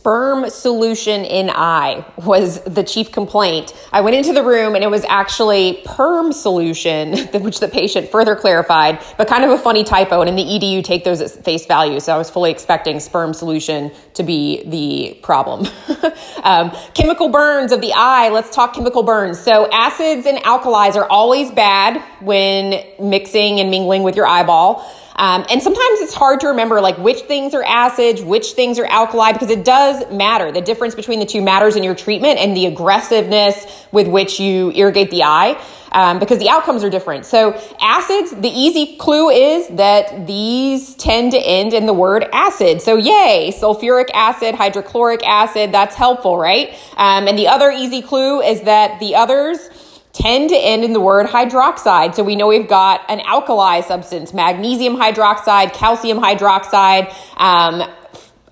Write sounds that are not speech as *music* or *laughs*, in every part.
sperm solution in eye was the chief complaint. I went into the room and it was actually perm solution, *laughs* which the patient further clarified, but kind of a funny typo. And in the ED, you take those at face value. So I was fully expecting sperm solution to be the problem. *laughs* um, chemical burns of the eye. Let's talk chemical burns. So acids and alkalis are always bad when mixing and mingling with your eyeball. Um, and sometimes it's hard to remember like which things are acids, which things are alkali, because it does matter. The difference between the two matters in your treatment and the aggressiveness with which you irrigate the eye. Um, because the outcomes are different. So acids, the easy clue is that these tend to end in the word acid. So yay, sulfuric acid, hydrochloric acid, that's helpful, right? Um, and the other easy clue is that the others, tend to end in the word hydroxide. So we know we've got an alkali substance, magnesium hydroxide, calcium hydroxide, um,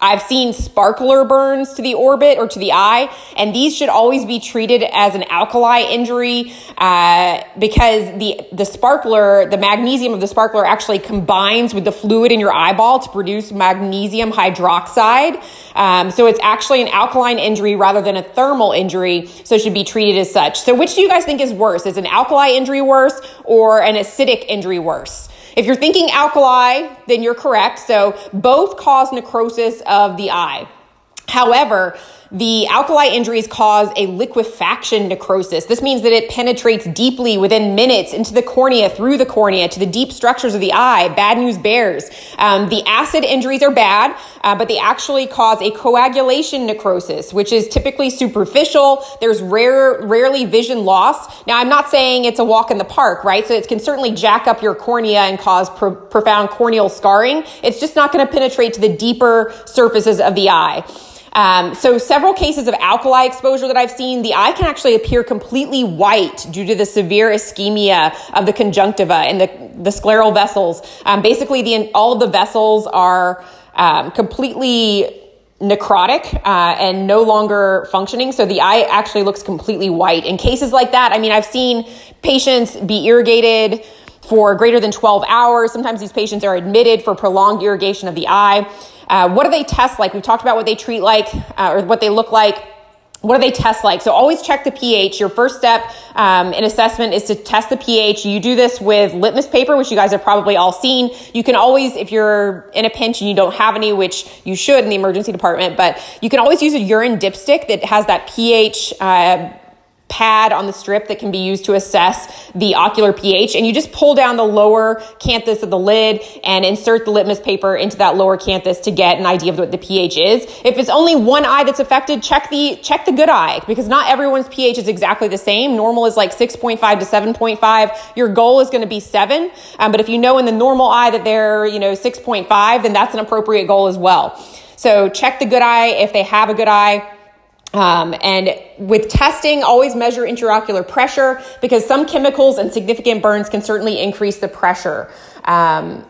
I've seen sparkler burns to the orbit or to the eye, and these should always be treated as an alkali injury uh, because the the sparkler, the magnesium of the sparkler, actually combines with the fluid in your eyeball to produce magnesium hydroxide. Um, so it's actually an alkaline injury rather than a thermal injury, so it should be treated as such. So which do you guys think is worse? Is an alkali injury worse or an acidic injury worse? If you're thinking alkali, then you're correct. So both cause necrosis of the eye. However, the alkali injuries cause a liquefaction necrosis. This means that it penetrates deeply within minutes into the cornea, through the cornea, to the deep structures of the eye. Bad news bears. Um, the acid injuries are bad, uh, but they actually cause a coagulation necrosis, which is typically superficial. There's rare, rarely vision loss. Now, I'm not saying it's a walk in the park, right? So it can certainly jack up your cornea and cause pro- profound corneal scarring. It's just not going to penetrate to the deeper surfaces of the eye. Um, so several cases of alkali exposure that I've seen, the eye can actually appear completely white due to the severe ischemia of the conjunctiva and the, the scleral vessels. Um, basically, the, all of the vessels are um, completely necrotic uh, and no longer functioning. So the eye actually looks completely white. In cases like that, I mean, I've seen patients be irrigated for greater than 12 hours. Sometimes these patients are admitted for prolonged irrigation of the eye. Uh, what do they test like? We've talked about what they treat like uh, or what they look like. What do they test like? So always check the pH. Your first step um, in assessment is to test the pH. You do this with litmus paper, which you guys have probably all seen. You can always, if you're in a pinch and you don't have any, which you should in the emergency department, but you can always use a urine dipstick that has that pH. Uh, pad on the strip that can be used to assess the ocular pH. And you just pull down the lower canthus of the lid and insert the litmus paper into that lower canthus to get an idea of what the pH is. If it's only one eye that's affected, check the, check the good eye because not everyone's pH is exactly the same. Normal is like 6.5 to 7.5. Your goal is going to be seven. Um, but if you know in the normal eye that they're, you know, 6.5, then that's an appropriate goal as well. So check the good eye if they have a good eye um, and with testing, always measure intraocular pressure because some chemicals and significant burns can certainly increase the pressure. Um,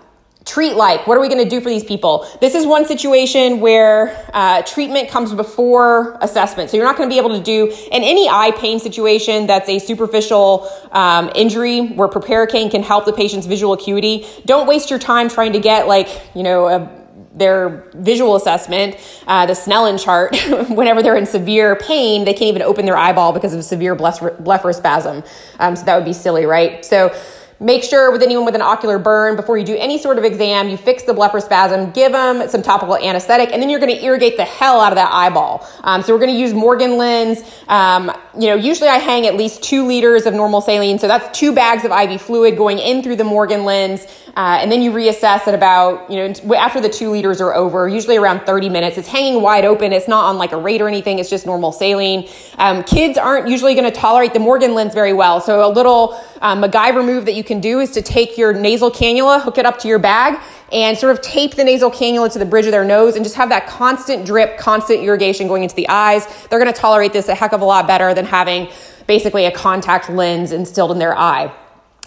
treat like what are we going to do for these people this is one situation where uh, treatment comes before assessment so you're not going to be able to do in any eye pain situation that's a superficial um, injury where proparacaine can help the patient's visual acuity don't waste your time trying to get like you know a their visual assessment, uh, the Snellen chart, *laughs* whenever they're in severe pain, they can't even open their eyeball because of severe blepharospasm. Um, so that would be silly, right? So Make sure with anyone with an ocular burn, before you do any sort of exam, you fix the blepharospasm, give them some topical anesthetic, and then you're going to irrigate the hell out of that eyeball. Um, so we're going to use Morgan lens. Um, you know, usually I hang at least two liters of normal saline, so that's two bags of IV fluid going in through the Morgan lens, uh, and then you reassess at about you know after the two liters are over, usually around 30 minutes. It's hanging wide open. It's not on like a rate or anything. It's just normal saline. Um, kids aren't usually going to tolerate the Morgan lens very well, so a little um, MacGyver move that you can do is to take your nasal cannula, hook it up to your bag, and sort of tape the nasal cannula to the bridge of their nose and just have that constant drip, constant irrigation going into the eyes. They're going to tolerate this a heck of a lot better than having basically a contact lens instilled in their eye.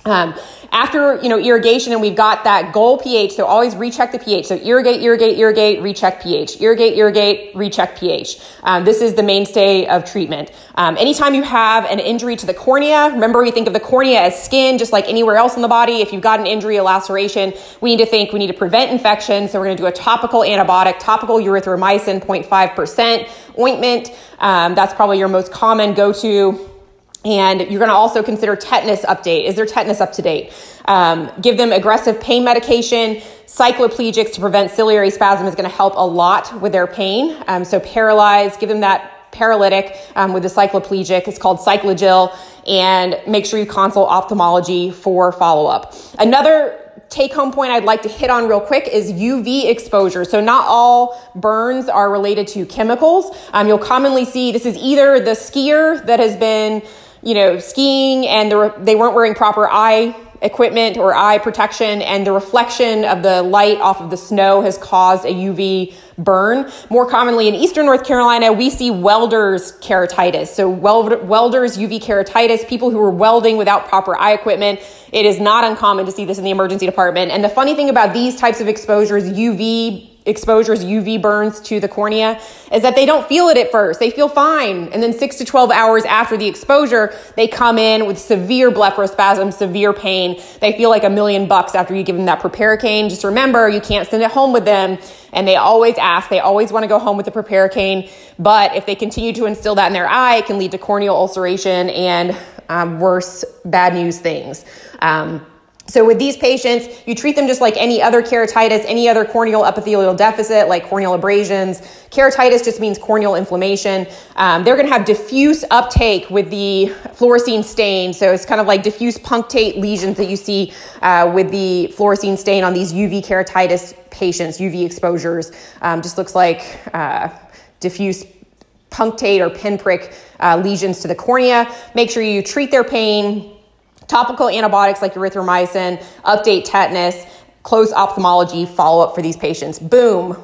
Um, after you know irrigation and we've got that goal pH, so always recheck the pH. So irrigate, irrigate, irrigate, recheck pH. Irrigate, irrigate, recheck pH. Um, this is the mainstay of treatment. Um, anytime you have an injury to the cornea, remember we think of the cornea as skin, just like anywhere else in the body. If you've got an injury, a laceration, we need to think we need to prevent infection. So we're going to do a topical antibiotic, topical erythromycin 0.5% ointment. Um, that's probably your most common go-to and you're going to also consider tetanus update. Is their tetanus up to date? Um, give them aggressive pain medication. Cycloplegics to prevent ciliary spasm is going to help a lot with their pain. Um, so paralyze, give them that paralytic um, with the cycloplegic. It's called Cyclogyl. And make sure you consult ophthalmology for follow up. Another take home point I'd like to hit on real quick is UV exposure. So, not all burns are related to chemicals. Um, you'll commonly see this is either the skier that has been you know, skiing and the, they weren't wearing proper eye equipment or eye protection, and the reflection of the light off of the snow has caused a UV burn. More commonly in eastern North Carolina, we see welders' keratitis. So, weld- welders' UV keratitis, people who are welding without proper eye equipment. It is not uncommon to see this in the emergency department. And the funny thing about these types of exposures, UV exposures, UV burns to the cornea, is that they don't feel it at first. They feel fine. And then six to 12 hours after the exposure, they come in with severe blepharospasm, severe pain. They feel like a million bucks after you give them that proparacaine. Just remember, you can't send it home with them. And they always ask, they always want to go home with the proparacaine. But if they continue to instill that in their eye, it can lead to corneal ulceration and um, worse bad news things. Um, so with these patients, you treat them just like any other keratitis, any other corneal epithelial deficit, like corneal abrasions. Keratitis just means corneal inflammation. Um, they're going to have diffuse uptake with the fluorescein stain. So it's kind of like diffuse punctate lesions that you see uh, with the fluorescein stain on these UV keratitis patients, UV exposures. Um, just looks like uh, diffuse punctate or pinprick uh, lesions to the cornea. Make sure you treat their pain topical antibiotics like erythromycin, update tetanus, close ophthalmology follow up for these patients. Boom,